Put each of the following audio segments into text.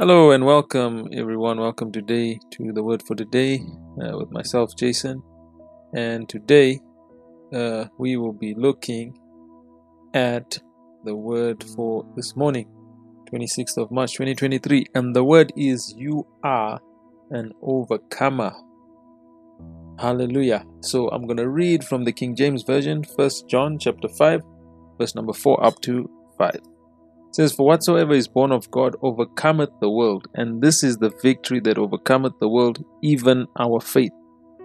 Hello and welcome, everyone. Welcome today to the word for today uh, with myself, Jason. And today uh, we will be looking at the word for this morning, 26th of March 2023. And the word is You are an overcomer. Hallelujah. So I'm going to read from the King James Version, First John chapter 5, verse number 4 up to 5 says, For whatsoever is born of God overcometh the world, and this is the victory that overcometh the world, even our faith.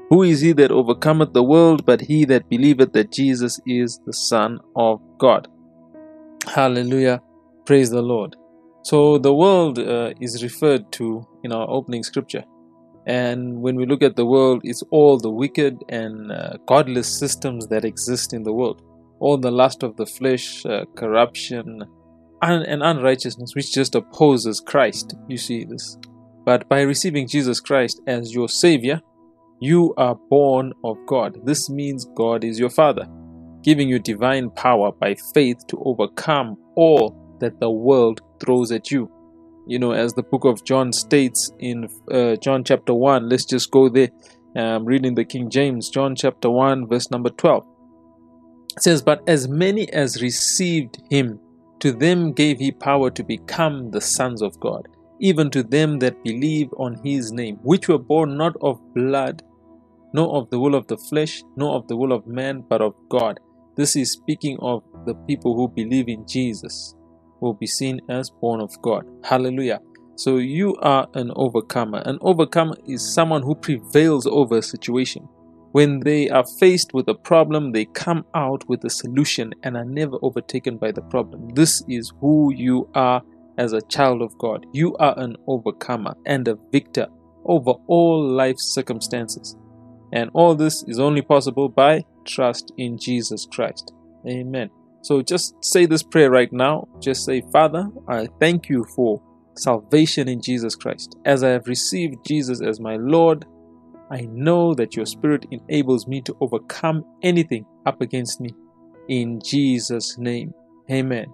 Who is he that overcometh the world but he that believeth that Jesus is the Son of God? Hallelujah. Praise the Lord. So the world uh, is referred to in our opening scripture. And when we look at the world, it's all the wicked and uh, godless systems that exist in the world. All the lust of the flesh, uh, corruption, un- and unrighteousness which just opposes Christ. You see this. But by receiving Jesus Christ as your Savior, you are born of God. This means God is your Father, giving you divine power by faith to overcome all that the world throws at you. You know, as the book of John states in uh, John chapter 1, let's just go there. I'm reading the King James, John chapter 1, verse number 12. It says, But as many as received him, to them gave he power to become the sons of God, even to them that believe on his name, which were born not of blood, nor of the will of the flesh, nor of the will of man, but of God. This is speaking of the people who believe in Jesus, who will be seen as born of God. Hallelujah. So you are an overcomer. An overcomer is someone who prevails over a situation. When they are faced with a problem, they come out with a solution and are never overtaken by the problem. This is who you are as a child of God. You are an overcomer and a victor over all life's circumstances. And all this is only possible by trust in Jesus Christ. Amen. So just say this prayer right now. Just say, Father, I thank you for salvation in Jesus Christ. As I have received Jesus as my Lord I know that your spirit enables me to overcome anything up against me. In Jesus' name, amen.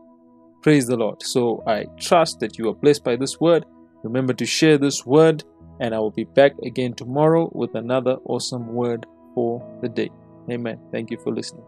Praise the Lord. So I trust that you are blessed by this word. Remember to share this word, and I will be back again tomorrow with another awesome word for the day. Amen. Thank you for listening.